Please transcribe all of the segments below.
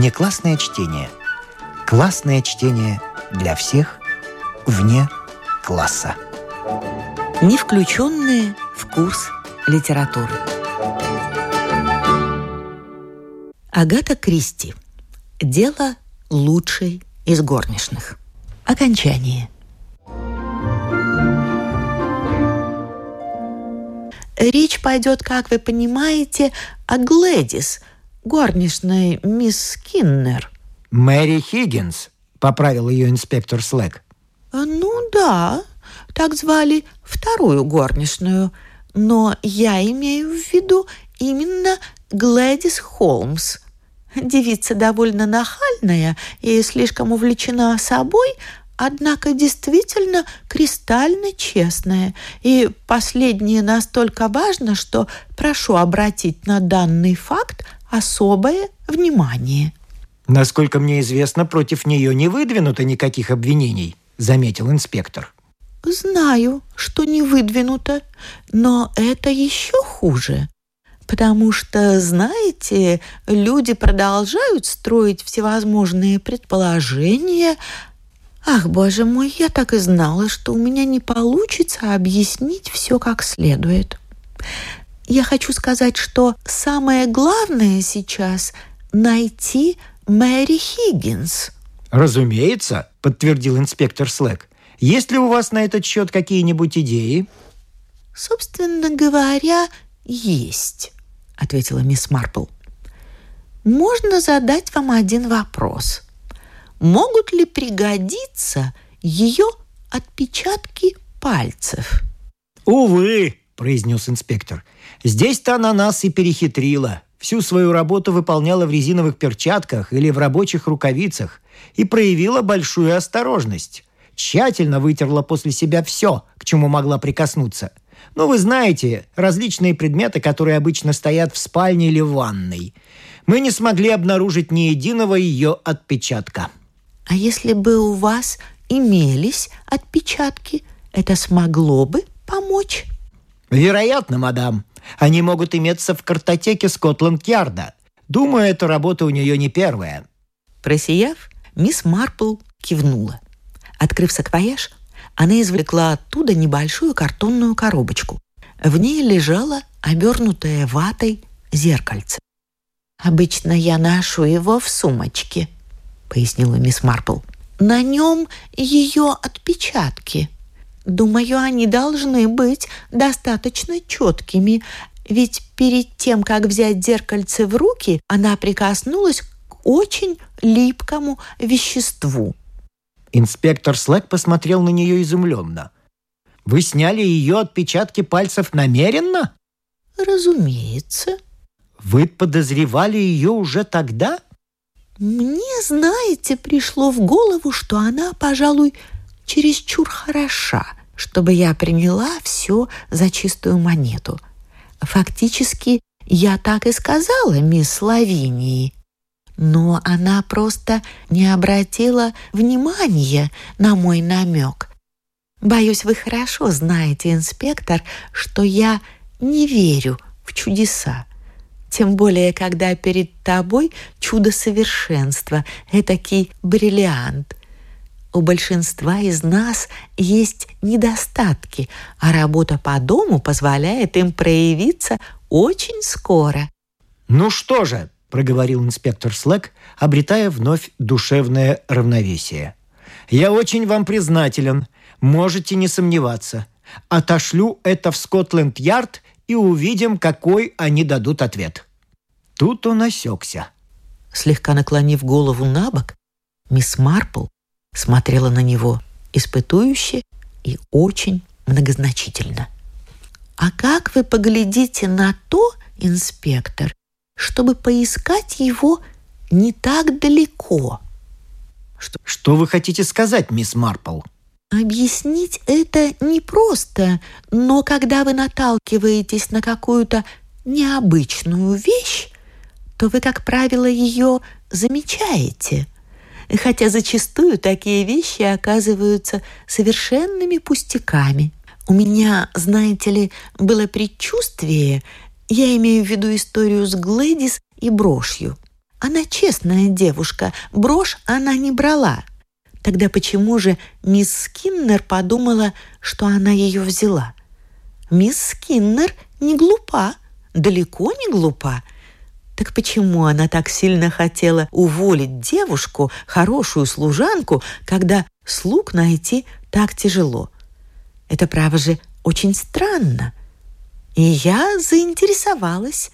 Внеклассное чтение. Классное чтение для всех вне класса. Не включенные в курс литературы. Агата Кристи. Дело лучшей из горничных. Окончание. Речь пойдет, как вы понимаете, о Глэдис, горничной мисс Киннер. Мэри Хиггинс, поправил ее инспектор Слэк. Ну да, так звали вторую горничную. Но я имею в виду именно Глэдис Холмс. Девица довольно нахальная и слишком увлечена собой, однако действительно кристально честная. И последнее настолько важно, что прошу обратить на данный факт особое внимание. Насколько мне известно, против нее не выдвинуто никаких обвинений, заметил инспектор. Знаю, что не выдвинуто, но это еще хуже. Потому что, знаете, люди продолжают строить всевозможные предположения, Ах, боже мой, я так и знала, что у меня не получится объяснить все как следует. Я хочу сказать, что самое главное сейчас – найти Мэри Хиггинс. Разумеется, подтвердил инспектор Слэк. Есть ли у вас на этот счет какие-нибудь идеи? Собственно говоря, есть, ответила мисс Марпл. Можно задать вам один вопрос – могут ли пригодиться ее отпечатки пальцев? «Увы», – произнес инспектор, – «здесь-то она нас и перехитрила. Всю свою работу выполняла в резиновых перчатках или в рабочих рукавицах и проявила большую осторожность. Тщательно вытерла после себя все, к чему могла прикоснуться. Ну, вы знаете, различные предметы, которые обычно стоят в спальне или в ванной. Мы не смогли обнаружить ни единого ее отпечатка». А если бы у вас имелись отпечатки, это смогло бы помочь? Вероятно, мадам. Они могут иметься в картотеке Скотланд-Ярда. Думаю, эта работа у нее не первая. Просияв, мисс Марпл кивнула. Открыв саквояж, она извлекла оттуда небольшую картонную коробочку. В ней лежало обернутое ватой зеркальце. «Обычно я ношу его в сумочке», пояснила мисс Марпл. На нем ее отпечатки. Думаю, они должны быть достаточно четкими, ведь перед тем, как взять зеркальце в руки, она прикоснулась к очень липкому веществу. Инспектор Слэк посмотрел на нее изумленно. «Вы сняли ее отпечатки пальцев намеренно?» «Разумеется». «Вы подозревали ее уже тогда?» Мне, знаете, пришло в голову, что она, пожалуй, чересчур хороша, чтобы я приняла все за чистую монету. Фактически, я так и сказала мисс Лавинии. Но она просто не обратила внимания на мой намек. Боюсь, вы хорошо знаете, инспектор, что я не верю в чудеса. Тем более, когда перед тобой чудо совершенства, этакий бриллиант. У большинства из нас есть недостатки, а работа по дому позволяет им проявиться очень скоро. «Ну что же», — проговорил инспектор Слэк, обретая вновь душевное равновесие. «Я очень вам признателен. Можете не сомневаться. Отошлю это в Скотленд-Ярд и увидим, какой они дадут ответ». Тут он осекся. Слегка наклонив голову на бок, мисс Марпл смотрела на него испытующе и очень многозначительно. «А как вы поглядите на то, инспектор, чтобы поискать его не так далеко?» Что, что вы хотите сказать, мисс Марпл? Объяснить это непросто, но когда вы наталкиваетесь на какую-то необычную вещь, то вы, как правило, ее замечаете. Хотя зачастую такие вещи оказываются совершенными пустяками. У меня, знаете ли, было предчувствие, я имею в виду историю с Глэдис и брошью. Она честная девушка, брошь она не брала. Тогда почему же мисс Скиннер подумала, что она ее взяла? Мисс Скиннер не глупа, далеко не глупа. Так почему она так сильно хотела уволить девушку, хорошую служанку, когда слуг найти так тяжело? Это, право же, очень странно. И я заинтересовалась.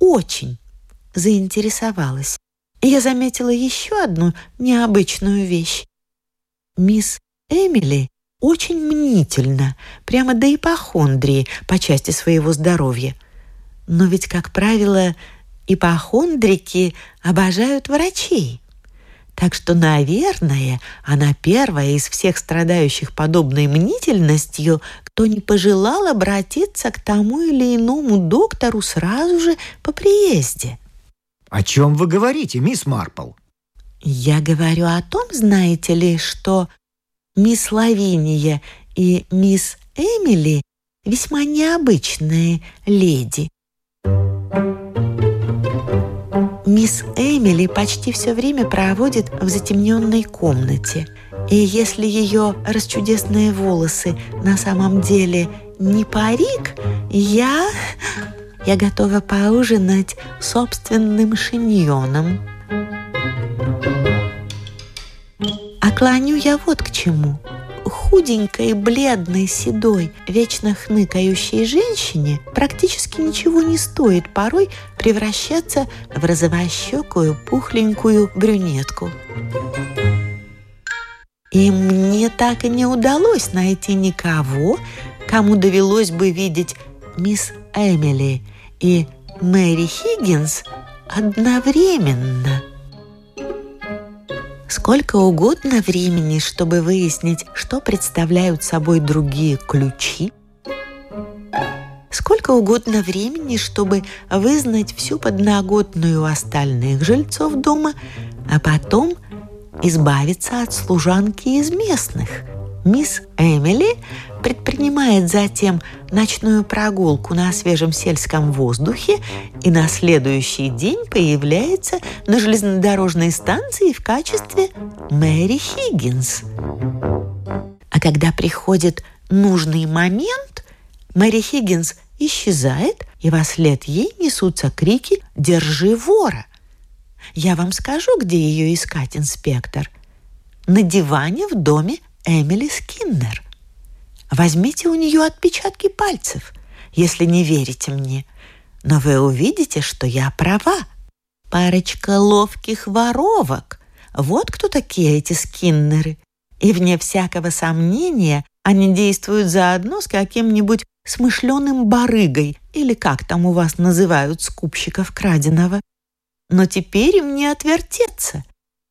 Очень заинтересовалась. Я заметила еще одну необычную вещь. Мисс Эмили очень мнительна, прямо до ипохондрии по части своего здоровья. Но ведь, как правило, ипохондрики обожают врачей. Так что, наверное, она первая из всех страдающих подобной мнительностью, кто не пожелал обратиться к тому или иному доктору сразу же по приезде. «О чем вы говорите, мисс Марпл?» «Я говорю о том, знаете ли, что мисс Лавиния и мисс Эмили весьма необычные леди. Мисс Эмили почти все время проводит в затемненной комнате. И если ее расчудесные волосы на самом деле не парик, я... Я готова поужинать собственным шиньоном. А клоню я вот к чему – худенькой, бледной, седой, вечно хныкающей женщине практически ничего не стоит порой превращаться в розовощекую, пухленькую брюнетку. И мне так и не удалось найти никого, кому довелось бы видеть мисс Эмили и Мэри Хиггинс одновременно – сколько угодно времени, чтобы выяснить, что представляют собой другие ключи, сколько угодно времени, чтобы вызнать всю подноготную остальных жильцов дома, а потом избавиться от служанки из местных – Мисс Эмили предпринимает затем ночную прогулку на свежем сельском воздухе и на следующий день появляется на железнодорожной станции в качестве Мэри Хиггинс. А когда приходит нужный момент, Мэри Хиггинс исчезает, и во след ей несутся крики «Держи вора!». Я вам скажу, где ее искать, инспектор. На диване в доме Эмили Скиннер. Возьмите у нее отпечатки пальцев, если не верите мне. Но вы увидите, что я права. Парочка ловких воровок. Вот кто такие эти скиннеры. И вне всякого сомнения они действуют заодно с каким-нибудь смышленым барыгой или как там у вас называют скупщиков краденого. Но теперь им не отвертеться.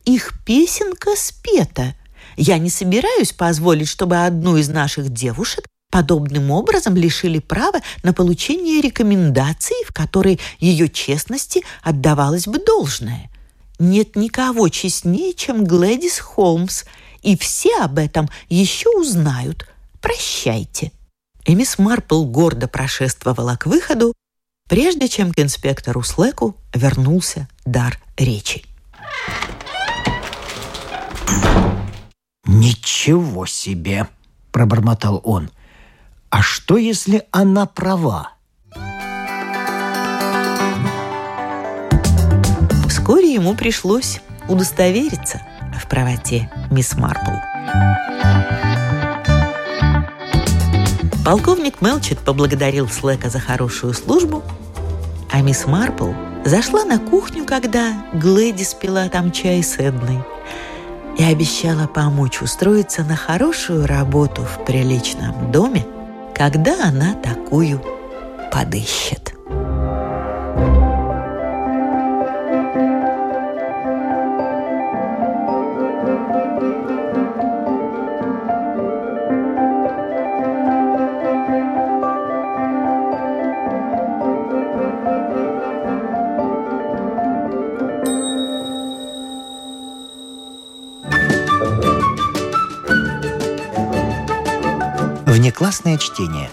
Их песенка спета — я не собираюсь позволить, чтобы одну из наших девушек подобным образом лишили права на получение рекомендаций, в которой ее честности отдавалось бы должное. Нет никого честнее, чем Глэдис Холмс, и все об этом еще узнают. Прощайте. И мисс Марпл гордо прошествовала к выходу, прежде чем к инспектору Слэку вернулся дар речи. «Ничего себе!» – пробормотал он. «А что, если она права?» Вскоре ему пришлось удостовериться в правоте мисс Марпл. Полковник Мелчет поблагодарил Слэка за хорошую службу, а мисс Марпл зашла на кухню, когда Глэдис пила там чай с Эдной – и обещала помочь устроиться на хорошую работу в приличном доме, когда она такую подыщет. Внеклассное чтение.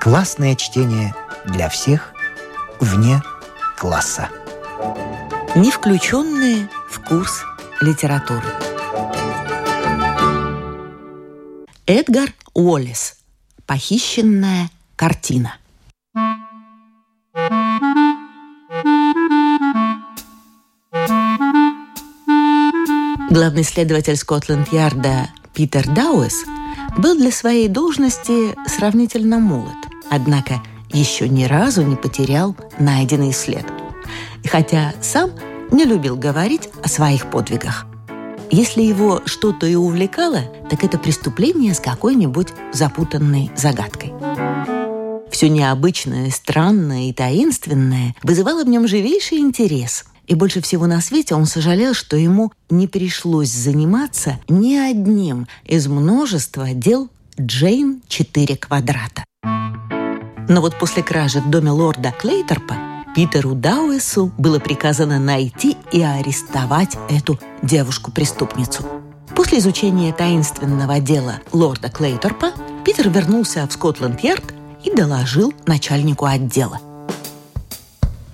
Классное чтение для всех вне класса. не включенные в курс литературы. Эдгар Уоллес. Похищенная картина. Главный следователь Скотланд-Ярда Питер Дауэс был для своей должности сравнительно молод, однако еще ни разу не потерял найденный след. Хотя сам не любил говорить о своих подвигах. Если его что-то и увлекало, так это преступление с какой-нибудь запутанной загадкой. Все необычное, странное и таинственное вызывало в нем живейший интерес – и больше всего на свете он сожалел, что ему не пришлось заниматься ни одним из множества дел Джейн 4 квадрата. Но вот после кражи в доме лорда Клейтерпа Питеру Дауэсу было приказано найти и арестовать эту девушку-преступницу. После изучения таинственного дела лорда Клейтерпа Питер вернулся в Скотланд-Ярд и доложил начальнику отдела.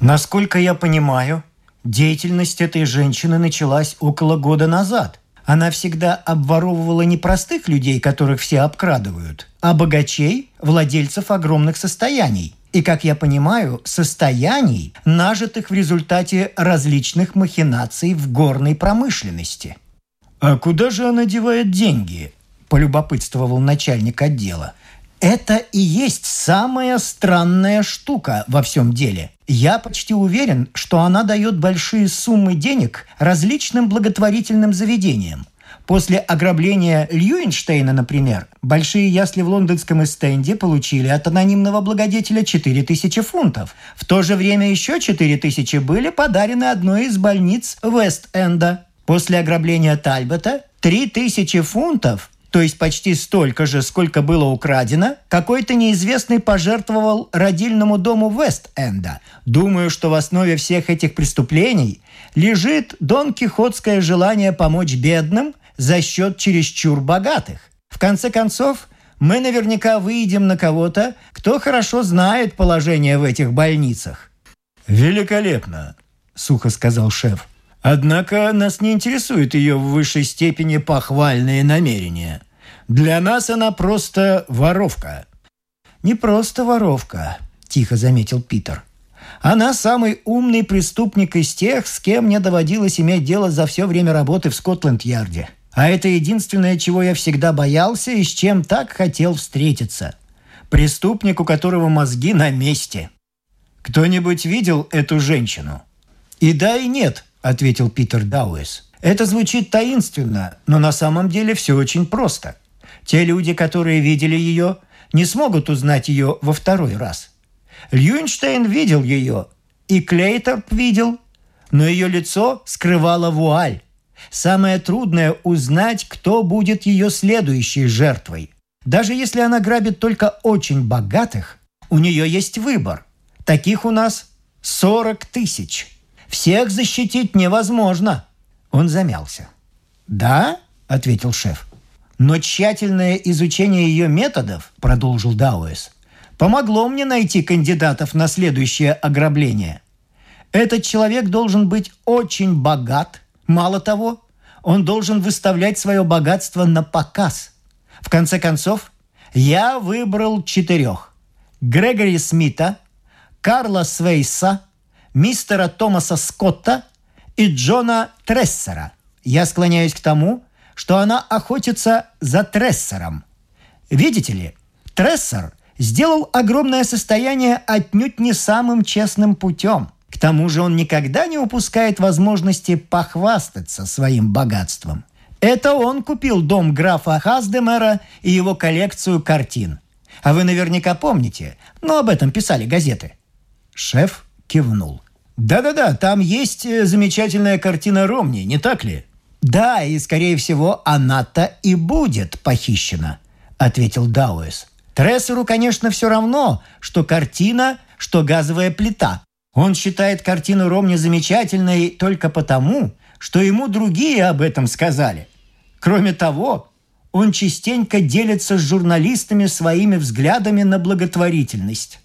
Насколько я понимаю, Деятельность этой женщины началась около года назад. Она всегда обворовывала не простых людей, которых все обкрадывают, а богачей, владельцев огромных состояний. И, как я понимаю, состояний, нажитых в результате различных махинаций в горной промышленности. «А куда же она девает деньги?» – полюбопытствовал начальник отдела. Это и есть самая странная штука во всем деле. Я почти уверен, что она дает большие суммы денег различным благотворительным заведениям. После ограбления Льюинштейна, например, большие ясли в лондонском эстенде получили от анонимного благодетеля 4000 фунтов. В то же время еще 4000 были подарены одной из больниц Вест-Энда. После ограбления Тальбота 3000 фунтов то есть почти столько же, сколько было украдено, какой-то неизвестный пожертвовал родильному дому Вест-Энда. Думаю, что в основе всех этих преступлений лежит дон Кихотское желание помочь бедным за счет чересчур богатых. В конце концов, мы наверняка выйдем на кого-то, кто хорошо знает положение в этих больницах. «Великолепно», — сухо сказал шеф. Однако нас не интересует ее в высшей степени похвальные намерения. Для нас она просто воровка». «Не просто воровка», – тихо заметил Питер. «Она самый умный преступник из тех, с кем мне доводилось иметь дело за все время работы в Скотланд-Ярде. А это единственное, чего я всегда боялся и с чем так хотел встретиться. Преступник, у которого мозги на месте. Кто-нибудь видел эту женщину?» «И да, и нет», – ответил Питер Дауэс. «Это звучит таинственно, но на самом деле все очень просто. Те люди, которые видели ее, не смогут узнать ее во второй раз. Льюинштейн видел ее, и Клейторп видел, но ее лицо скрывало вуаль. Самое трудное – узнать, кто будет ее следующей жертвой. Даже если она грабит только очень богатых, у нее есть выбор. Таких у нас 40 тысяч. Всех защитить невозможно. Он замялся. «Да?» – ответил шеф. «Но тщательное изучение ее методов, – продолжил Дауэс, – помогло мне найти кандидатов на следующее ограбление. Этот человек должен быть очень богат. Мало того, он должен выставлять свое богатство на показ. В конце концов, я выбрал четырех. Грегори Смита, Карла Свейса – мистера Томаса Скотта и Джона Трессера. Я склоняюсь к тому, что она охотится за Трессером. Видите ли, Трессер сделал огромное состояние отнюдь не самым честным путем. К тому же он никогда не упускает возможности похвастаться своим богатством. Это он купил дом графа Хаздемера и его коллекцию картин. А вы наверняка помните, но об этом писали газеты. Шеф кивнул. «Да-да-да, там есть э, замечательная картина Ромни, не так ли?» «Да, и, скорее всего, она-то и будет похищена», — ответил Дауэс. «Трессеру, конечно, все равно, что картина, что газовая плита. Он считает картину Ромни замечательной только потому, что ему другие об этом сказали. Кроме того, он частенько делится с журналистами своими взглядами на благотворительность.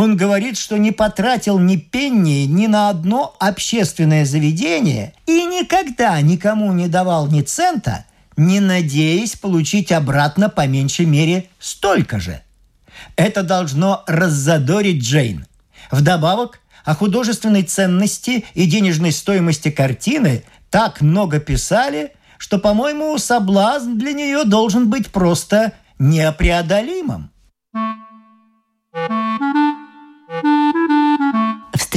Он говорит, что не потратил ни пенни ни на одно общественное заведение и никогда никому не давал ни цента, не надеясь получить обратно по меньшей мере столько же. Это должно раззадорить Джейн. Вдобавок, о художественной ценности и денежной стоимости картины так много писали, что, по-моему, соблазн для нее должен быть просто непреодолимым.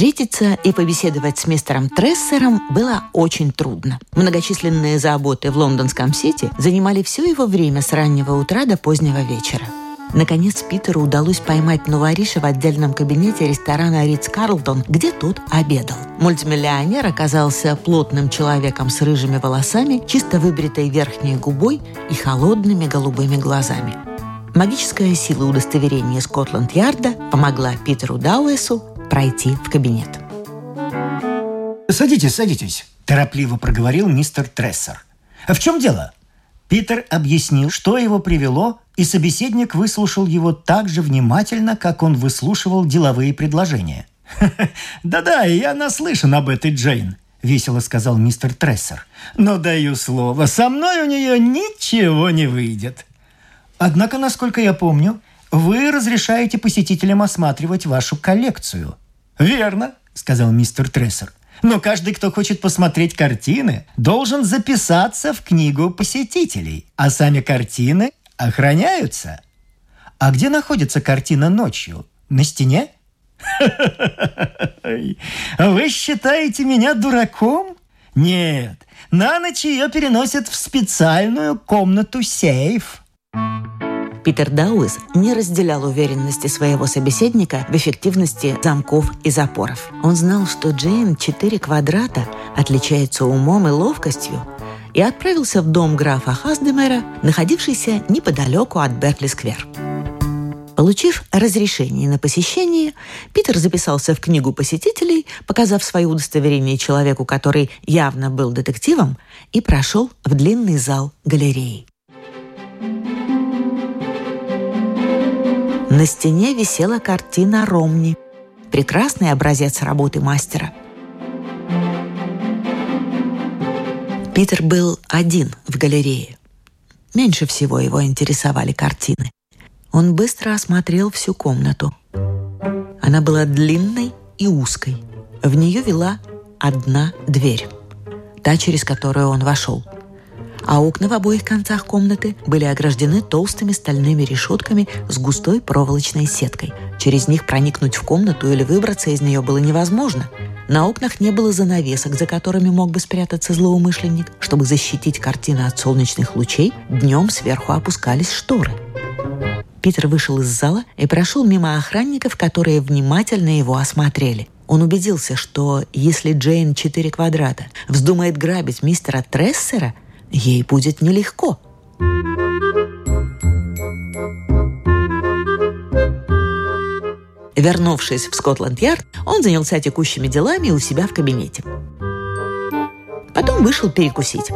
Встретиться и побеседовать с мистером Трессером было очень трудно. Многочисленные заботы в лондонском сити занимали все его время с раннего утра до позднего вечера. Наконец Питеру удалось поймать Нувариша в отдельном кабинете ресторана Ридс Карлтон, где тот обедал. Мультимиллионер оказался плотным человеком с рыжими волосами, чисто выбритой верхней губой и холодными голубыми глазами. Магическая сила удостоверения Скотланд-Ярда помогла Питеру Дауэсу пройти в кабинет. «Садитесь, садитесь», – торопливо проговорил мистер Трессер. «В чем дело?» Питер объяснил, что его привело, и собеседник выслушал его так же внимательно, как он выслушивал деловые предложения. «Да-да, я наслышан об этой Джейн», — весело сказал мистер Трессер. «Но даю слово, со мной у нее ничего не выйдет». «Однако, насколько я помню, вы разрешаете посетителям осматривать вашу коллекцию». «Верно», — сказал мистер Трессер. «Но каждый, кто хочет посмотреть картины, должен записаться в книгу посетителей, а сами картины охраняются». «А где находится картина ночью? На стене?» «Вы считаете меня дураком?» «Нет, на ночь ее переносят в специальную комнату-сейф». Питер Дауис не разделял уверенности своего собеседника в эффективности замков и запоров. Он знал, что Джейн «Четыре квадрата» отличается умом и ловкостью, и отправился в дом графа Хаздемера, находившийся неподалеку от Беркли-сквер. Получив разрешение на посещение, Питер записался в книгу посетителей, показав свое удостоверение человеку, который явно был детективом, и прошел в длинный зал галереи. На стене висела картина Ромни. Прекрасный образец работы мастера. Питер был один в галерее. Меньше всего его интересовали картины. Он быстро осмотрел всю комнату. Она была длинной и узкой. В нее вела одна дверь, та, через которую он вошел – а окна в обоих концах комнаты были ограждены толстыми стальными решетками с густой проволочной сеткой. Через них проникнуть в комнату или выбраться из нее было невозможно. На окнах не было занавесок, за которыми мог бы спрятаться злоумышленник. Чтобы защитить картину от солнечных лучей, днем сверху опускались шторы. Питер вышел из зала и прошел мимо охранников, которые внимательно его осмотрели. Он убедился, что если Джейн 4 квадрата вздумает грабить мистера Трессера, ей будет нелегко. Вернувшись в Скотланд-Ярд, он занялся текущими делами у себя в кабинете. Потом вышел перекусить.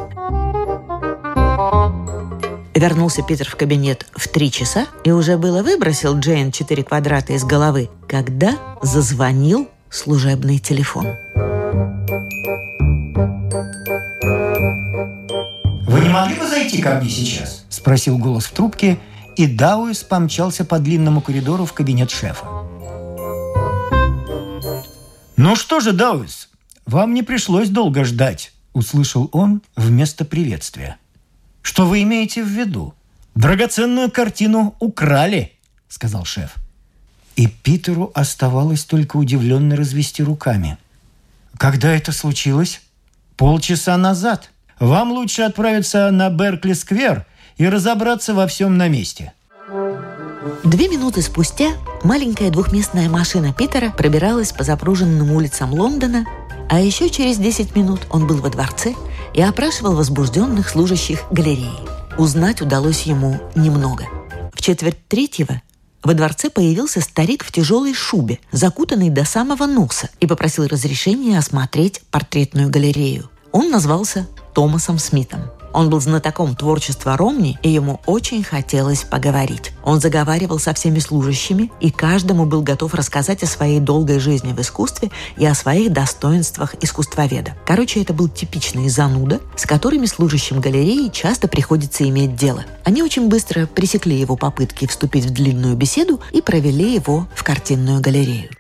Вернулся Питер в кабинет в три часа и уже было выбросил Джейн четыре квадрата из головы, когда зазвонил служебный телефон. Могли бы зайти ко мне сейчас?» – спросил голос в трубке, и Дауис помчался по длинному коридору в кабинет шефа. «Ну что же, Дауис, вам не пришлось долго ждать», – услышал он вместо приветствия. «Что вы имеете в виду? Драгоценную картину украли», – сказал шеф. И Питеру оставалось только удивленно развести руками. «Когда это случилось?» «Полчаса назад», вам лучше отправиться на Беркли-сквер и разобраться во всем на месте. Две минуты спустя маленькая двухместная машина Питера пробиралась по запруженным улицам Лондона, а еще через 10 минут он был во дворце и опрашивал возбужденных служащих галереи. Узнать удалось ему немного. В четверть третьего во дворце появился старик в тяжелой шубе, закутанный до самого носа, и попросил разрешения осмотреть портретную галерею. Он назвался Томасом Смитом. Он был знатоком творчества Ромни, и ему очень хотелось поговорить. Он заговаривал со всеми служащими, и каждому был готов рассказать о своей долгой жизни в искусстве и о своих достоинствах искусствоведа. Короче, это был типичный зануда, с которыми служащим галереи часто приходится иметь дело. Они очень быстро пресекли его попытки вступить в длинную беседу и провели его в картинную галерею.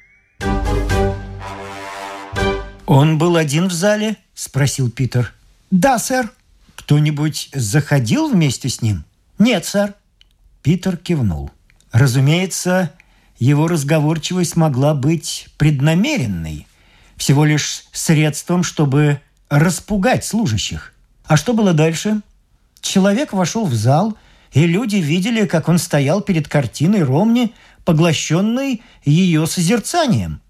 «Он был один в зале?» – спросил Питер. «Да, сэр», кто-нибудь заходил вместе с ним? Нет, сэр. Питер кивнул. Разумеется, его разговорчивость могла быть преднамеренной, всего лишь средством, чтобы распугать служащих. А что было дальше? Человек вошел в зал, и люди видели, как он стоял перед картиной Ромни, поглощенной ее созерцанием.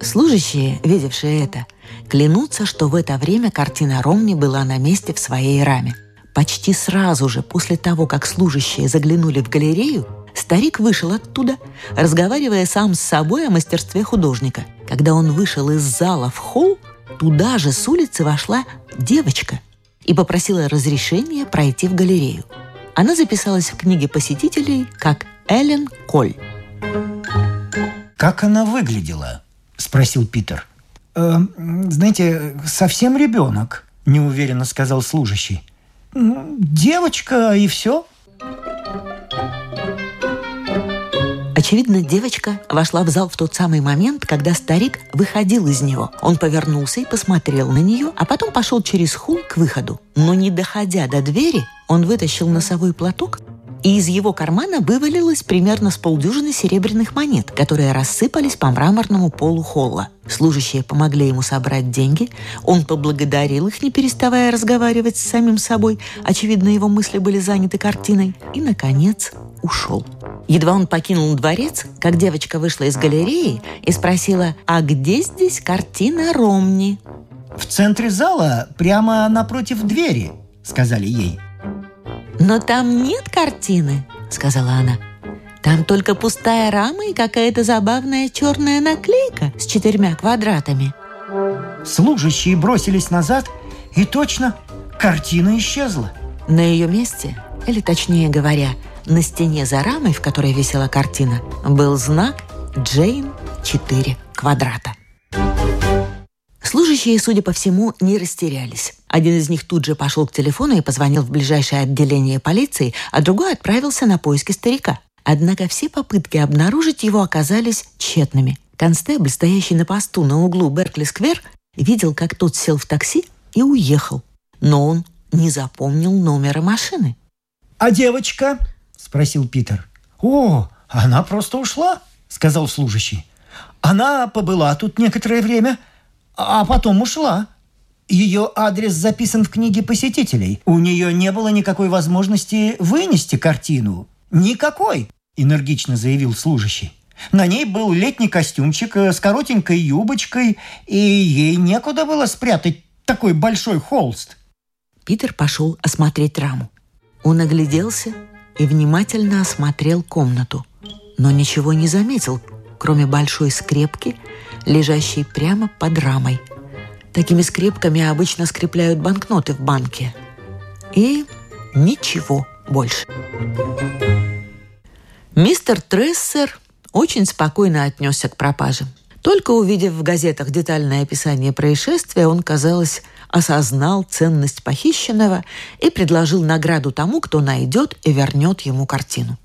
Служащие, видевшие это, клянутся, что в это время картина Ромни была на месте в своей раме. Почти сразу же после того, как служащие заглянули в галерею, старик вышел оттуда, разговаривая сам с собой о мастерстве художника. Когда он вышел из зала в холл, туда же с улицы вошла девочка и попросила разрешения пройти в галерею. Она записалась в книге посетителей как Эллен Коль. «Как она выглядела?» – спросил Питер. «Э, «Знаете, совсем ребенок», – неуверенно сказал служащий. «Девочка и все». Очевидно, девочка вошла в зал в тот самый момент, когда старик выходил из него. Он повернулся и посмотрел на нее, а потом пошел через холл к выходу. Но не доходя до двери, он вытащил носовой платок и из его кармана вывалилось примерно с полдюжины серебряных монет, которые рассыпались по мраморному полу холла. Служащие помогли ему собрать деньги, он поблагодарил их, не переставая разговаривать с самим собой, очевидно, его мысли были заняты картиной, и, наконец, ушел. Едва он покинул дворец, как девочка вышла из галереи и спросила, а где здесь картина Ромни? «В центре зала, прямо напротив двери», — сказали ей. «Но там нет картины», — сказала она. «Там только пустая рама и какая-то забавная черная наклейка с четырьмя квадратами». Служащие бросились назад, и точно картина исчезла. На ее месте, или точнее говоря, на стене за рамой, в которой висела картина, был знак «Джейн 4 квадрата». Служащие, судя по всему, не растерялись. Один из них тут же пошел к телефону и позвонил в ближайшее отделение полиции, а другой отправился на поиски старика. Однако все попытки обнаружить его оказались тщетными. Констебль, стоящий на посту на углу Беркли-сквер, видел, как тот сел в такси и уехал. Но он не запомнил номера машины. «А девочка?» – спросил Питер. «О, она просто ушла», – сказал служащий. «Она побыла тут некоторое время – а потом ушла. Ее адрес записан в книге посетителей. У нее не было никакой возможности вынести картину. Никакой, энергично заявил служащий. На ней был летний костюмчик э, с коротенькой юбочкой, и ей некуда было спрятать такой большой холст. Питер пошел осмотреть раму. Он огляделся и внимательно осмотрел комнату, но ничего не заметил, кроме большой скрепки – лежащий прямо под рамой. Такими скрепками обычно скрепляют банкноты в банке. И ничего больше. Мистер Трессер очень спокойно отнесся к пропаже. Только увидев в газетах детальное описание происшествия, он, казалось, осознал ценность похищенного и предложил награду тому, кто найдет и вернет ему картину.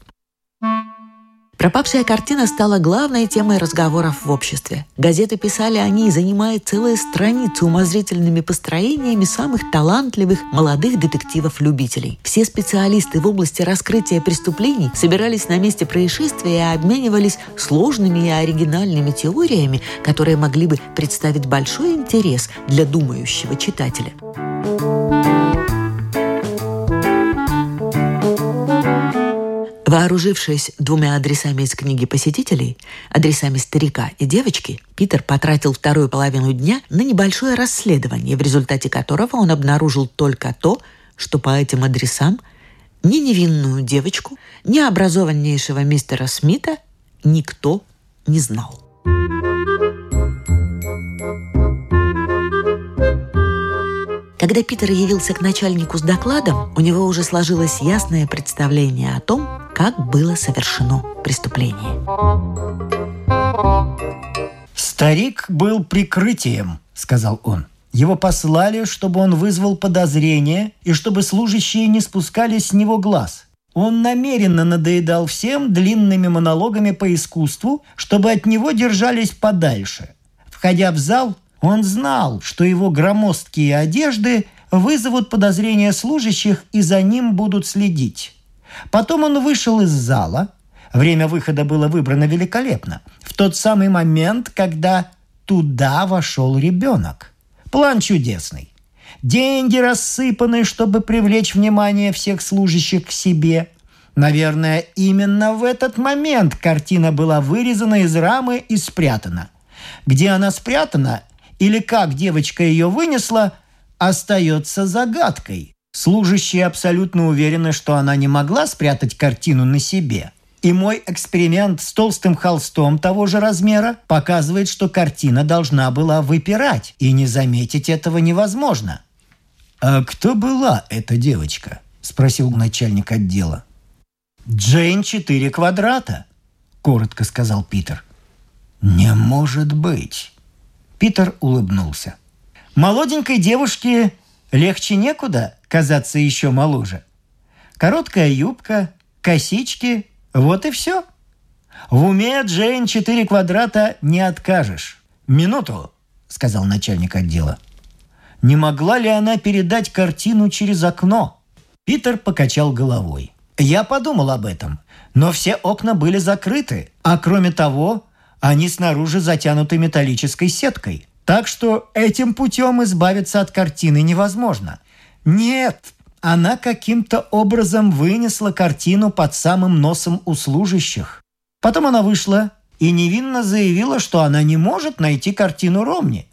Пропавшая картина стала главной темой разговоров в обществе. Газеты писали о ней, занимая целые страницы умозрительными построениями самых талантливых молодых детективов-любителей. Все специалисты в области раскрытия преступлений собирались на месте происшествия и обменивались сложными и оригинальными теориями, которые могли бы представить большой интерес для думающего читателя. Вооружившись двумя адресами из книги посетителей, адресами старика и девочки, Питер потратил вторую половину дня на небольшое расследование, в результате которого он обнаружил только то, что по этим адресам ни невинную девочку, ни образованнейшего мистера Смита никто не знал. Когда Питер явился к начальнику с докладом, у него уже сложилось ясное представление о том, как было совершено преступление. «Старик был прикрытием», — сказал он. Его послали, чтобы он вызвал подозрения и чтобы служащие не спускали с него глаз. Он намеренно надоедал всем длинными монологами по искусству, чтобы от него держались подальше. Входя в зал, он знал, что его громоздкие одежды вызовут подозрения служащих и за ним будут следить. Потом он вышел из зала. Время выхода было выбрано великолепно. В тот самый момент, когда туда вошел ребенок. План чудесный. Деньги рассыпаны, чтобы привлечь внимание всех служащих к себе. Наверное, именно в этот момент картина была вырезана из рамы и спрятана. Где она спрятана или как девочка ее вынесла, остается загадкой. Служащие абсолютно уверены, что она не могла спрятать картину на себе. И мой эксперимент с толстым холстом того же размера показывает, что картина должна была выпирать, и не заметить этого невозможно. «А кто была эта девочка?» – спросил начальник отдела. «Джейн четыре квадрата», – коротко сказал Питер. «Не может быть!» Питер улыбнулся. Молоденькой девушке легче некуда казаться еще моложе. Короткая юбка, косички, вот и все. В уме Джейн четыре квадрата не откажешь. «Минуту», — сказал начальник отдела. «Не могла ли она передать картину через окно?» Питер покачал головой. «Я подумал об этом, но все окна были закрыты, а кроме того, они снаружи затянуты металлической сеткой. Так что этим путем избавиться от картины невозможно. Нет, она каким-то образом вынесла картину под самым носом у служащих. Потом она вышла и невинно заявила, что она не может найти картину Ромни.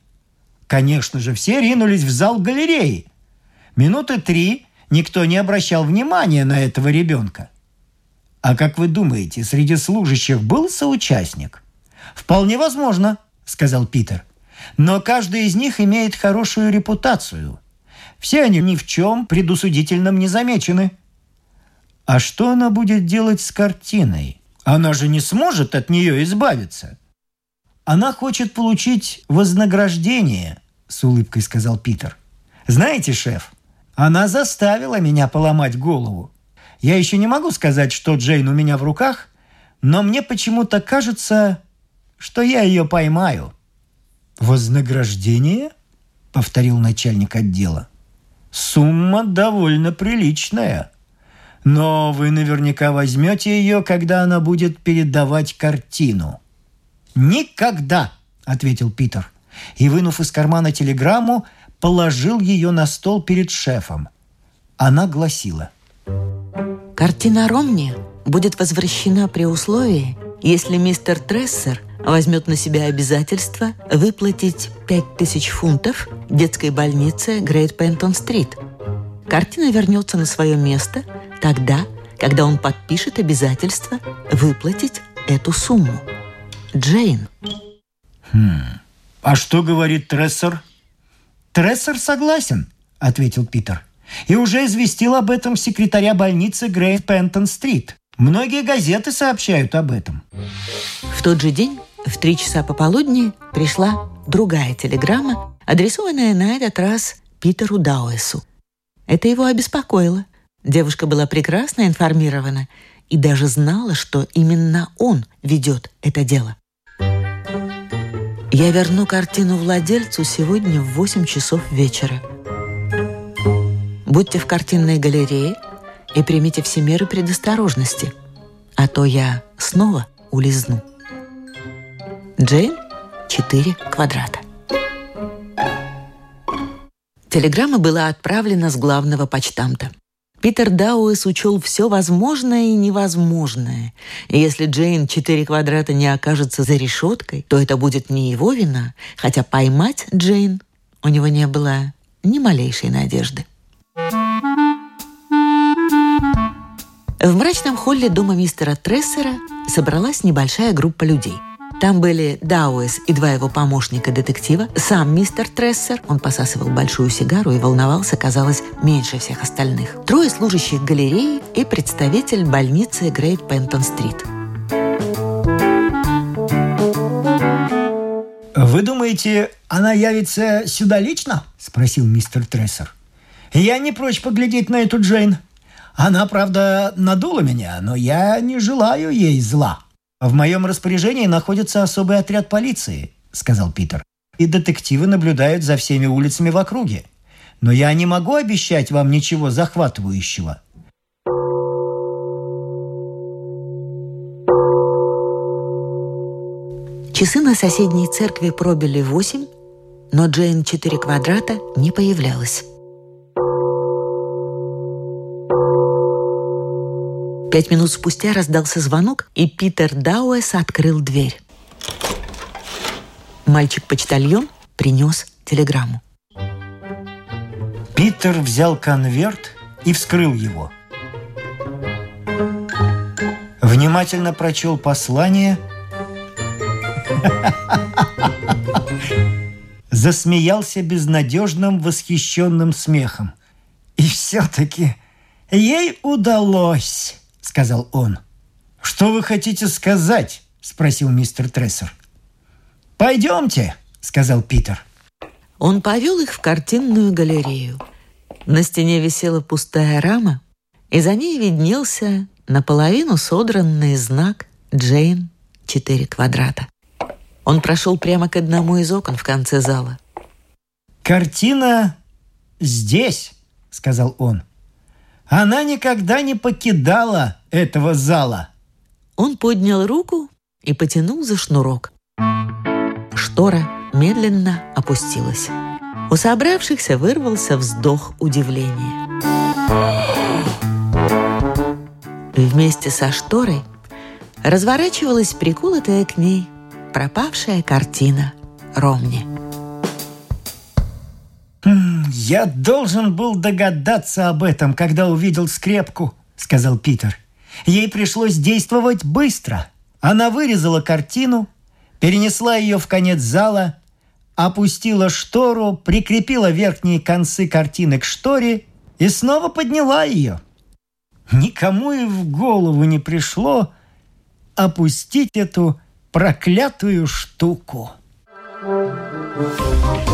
Конечно же, все ринулись в зал галереи. Минуты три никто не обращал внимания на этого ребенка. А как вы думаете, среди служащих был соучастник? «Вполне возможно», — сказал Питер. «Но каждый из них имеет хорошую репутацию. Все они ни в чем предусудительном не замечены». «А что она будет делать с картиной? Она же не сможет от нее избавиться». «Она хочет получить вознаграждение», — с улыбкой сказал Питер. «Знаете, шеф, она заставила меня поломать голову. Я еще не могу сказать, что Джейн у меня в руках, но мне почему-то кажется, что я ее поймаю». «Вознаграждение?» — повторил начальник отдела. «Сумма довольно приличная. Но вы наверняка возьмете ее, когда она будет передавать картину». «Никогда!» — ответил Питер. И, вынув из кармана телеграмму, положил ее на стол перед шефом. Она гласила. «Картина Ромни будет возвращена при условии, если мистер Трессер – возьмет на себя обязательство выплатить 5000 фунтов детской больнице Грейт Пентон-стрит. Картина вернется на свое место тогда, когда он подпишет обязательство выплатить эту сумму. Джейн. Хм. А что говорит Трессер? Трессер согласен, ответил Питер. И уже известил об этом секретаря больницы Грейт Пентон-стрит. Многие газеты сообщают об этом. В тот же день в три часа пополудни пришла другая телеграмма, адресованная на этот раз Питеру Дауэсу. Это его обеспокоило. Девушка была прекрасно информирована и даже знала, что именно он ведет это дело. Я верну картину владельцу сегодня в 8 часов вечера. Будьте в картинной галерее и примите все меры предосторожности, а то я снова улизну. Джейн – 4 квадрата. Телеграмма была отправлена с главного почтамта. Питер Дауэс учел все возможное и невозможное. И если Джейн 4 квадрата не окажется за решеткой, то это будет не его вина, хотя поймать Джейн у него не было ни малейшей надежды. В мрачном холле дома мистера Трессера собралась небольшая группа людей – Там были Дауэс и два его помощника-детектива, сам мистер Трессер, он посасывал большую сигару и волновался, казалось, меньше всех остальных, трое служащих галереи и представитель больницы Грейт Пентон-стрит. Вы думаете, она явится сюда лично? Спросил мистер Трессер. Я не прочь поглядеть на эту Джейн. Она, правда, надула меня, но я не желаю ей зла. В моем распоряжении находится особый отряд полиции, сказал Питер. И детективы наблюдают за всеми улицами в округе. Но я не могу обещать вам ничего захватывающего. Часы на соседней церкви пробили восемь, но Джейн четыре квадрата не появлялась. Пять минут спустя раздался звонок, и Питер Дауэс открыл дверь. Мальчик-почтальон принес телеграмму. Питер взял конверт и вскрыл его. Внимательно прочел послание – Засмеялся безнадежным восхищенным смехом. И все-таки ей удалось, сказал он. Что вы хотите сказать? спросил мистер Трессер. Пойдемте, сказал Питер. Он повел их в картинную галерею. На стене висела пустая рама, и за ней виднелся наполовину содранный знак Джейн 4 квадрата. Он прошел прямо к одному из окон в конце зала. «Картина здесь», — сказал он. «Она никогда не покидала этого зала». Он поднял руку и потянул за шнурок. Штора медленно опустилась. У собравшихся вырвался вздох удивления. Вместе со шторой разворачивалась приколотая к ней пропавшая картина Ромни. «Я должен был догадаться об этом, когда увидел скрепку», — сказал Питер. «Ей пришлось действовать быстро. Она вырезала картину, перенесла ее в конец зала, опустила штору, прикрепила верхние концы картины к шторе и снова подняла ее. Никому и в голову не пришло опустить эту проклятую штуку. Внеклассное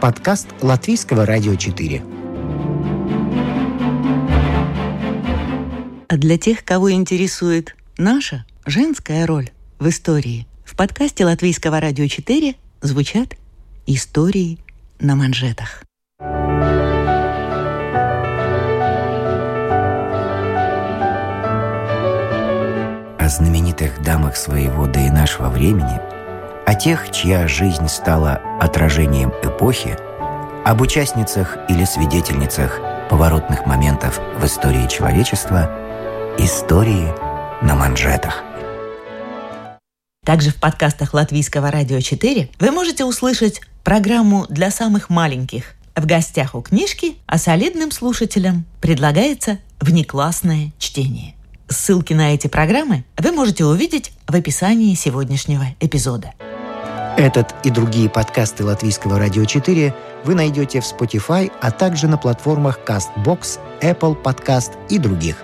Подкаст Латвийского радио 4. А для тех, кого интересует наша женская роль в истории, в подкасте Латвийского радио 4 звучат истории на манжетах. О знаменитых дамах своего да и нашего времени – о тех, чья жизнь стала отражением эпохи, об участницах или свидетельницах поворотных моментов в истории человечества, истории на манжетах. Также в подкастах Латвийского радио 4 вы можете услышать программу для самых маленьких. В гостях у книжки, а солидным слушателям предлагается внеклассное чтение. Ссылки на эти программы вы можете увидеть в описании сегодняшнего эпизода. Этот и другие подкасты Латвийского радио 4 вы найдете в Spotify, а также на платформах CastBox, Apple Podcast и других.